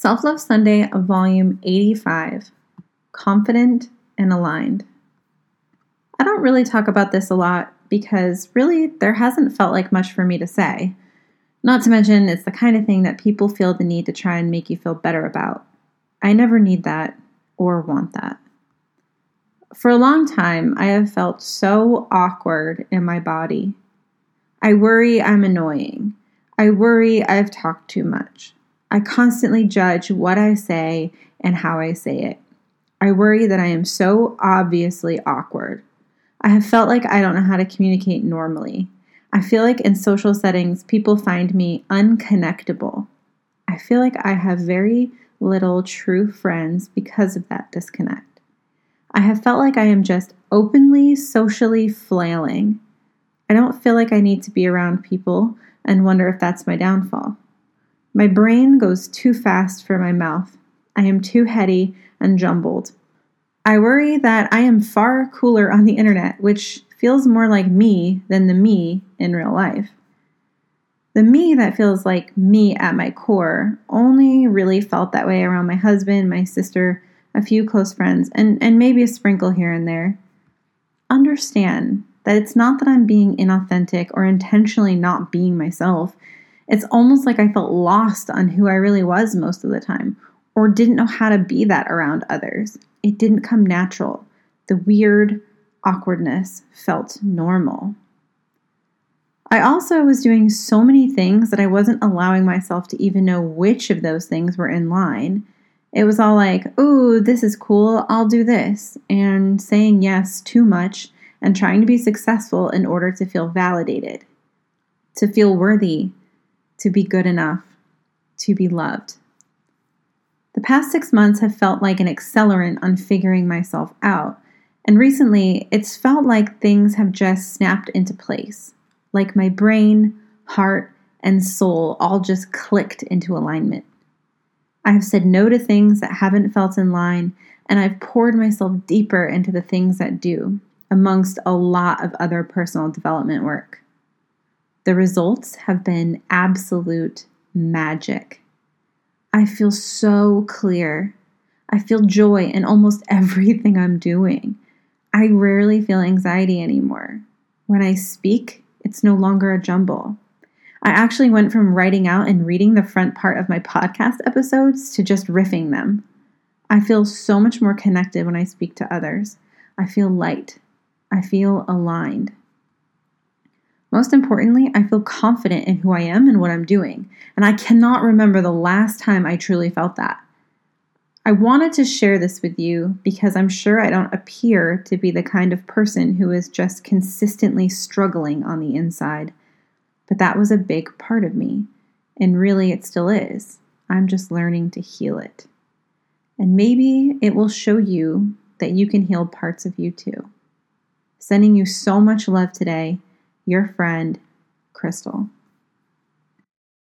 Self Love Sunday, Volume 85 Confident and Aligned. I don't really talk about this a lot because really there hasn't felt like much for me to say. Not to mention, it's the kind of thing that people feel the need to try and make you feel better about. I never need that or want that. For a long time, I have felt so awkward in my body. I worry I'm annoying. I worry I've talked too much. I constantly judge what I say and how I say it. I worry that I am so obviously awkward. I have felt like I don't know how to communicate normally. I feel like in social settings, people find me unconnectable. I feel like I have very little true friends because of that disconnect. I have felt like I am just openly socially flailing. I don't feel like I need to be around people and wonder if that's my downfall. My brain goes too fast for my mouth. I am too heady and jumbled. I worry that I am far cooler on the internet, which feels more like me than the me in real life. The me that feels like me at my core only really felt that way around my husband, my sister, a few close friends, and, and maybe a sprinkle here and there. Understand that it's not that I'm being inauthentic or intentionally not being myself. It's almost like I felt lost on who I really was most of the time, or didn't know how to be that around others. It didn't come natural. The weird awkwardness felt normal. I also was doing so many things that I wasn't allowing myself to even know which of those things were in line. It was all like, ooh, this is cool, I'll do this, and saying yes too much and trying to be successful in order to feel validated, to feel worthy, to be good enough, to be loved. The past six months have felt like an accelerant on figuring myself out, and recently it's felt like things have just snapped into place, like my brain, heart, and soul all just clicked into alignment. I have said no to things that haven't felt in line, and I've poured myself deeper into the things that do, amongst a lot of other personal development work. The results have been absolute magic. I feel so clear. I feel joy in almost everything I'm doing. I rarely feel anxiety anymore. When I speak, it's no longer a jumble. I actually went from writing out and reading the front part of my podcast episodes to just riffing them. I feel so much more connected when I speak to others. I feel light. I feel aligned. Most importantly, I feel confident in who I am and what I'm doing, and I cannot remember the last time I truly felt that. I wanted to share this with you because I'm sure I don't appear to be the kind of person who is just consistently struggling on the inside. But that was a big part of me, and really it still is. I'm just learning to heal it. And maybe it will show you that you can heal parts of you too. Sending you so much love today, your friend, Chrystal.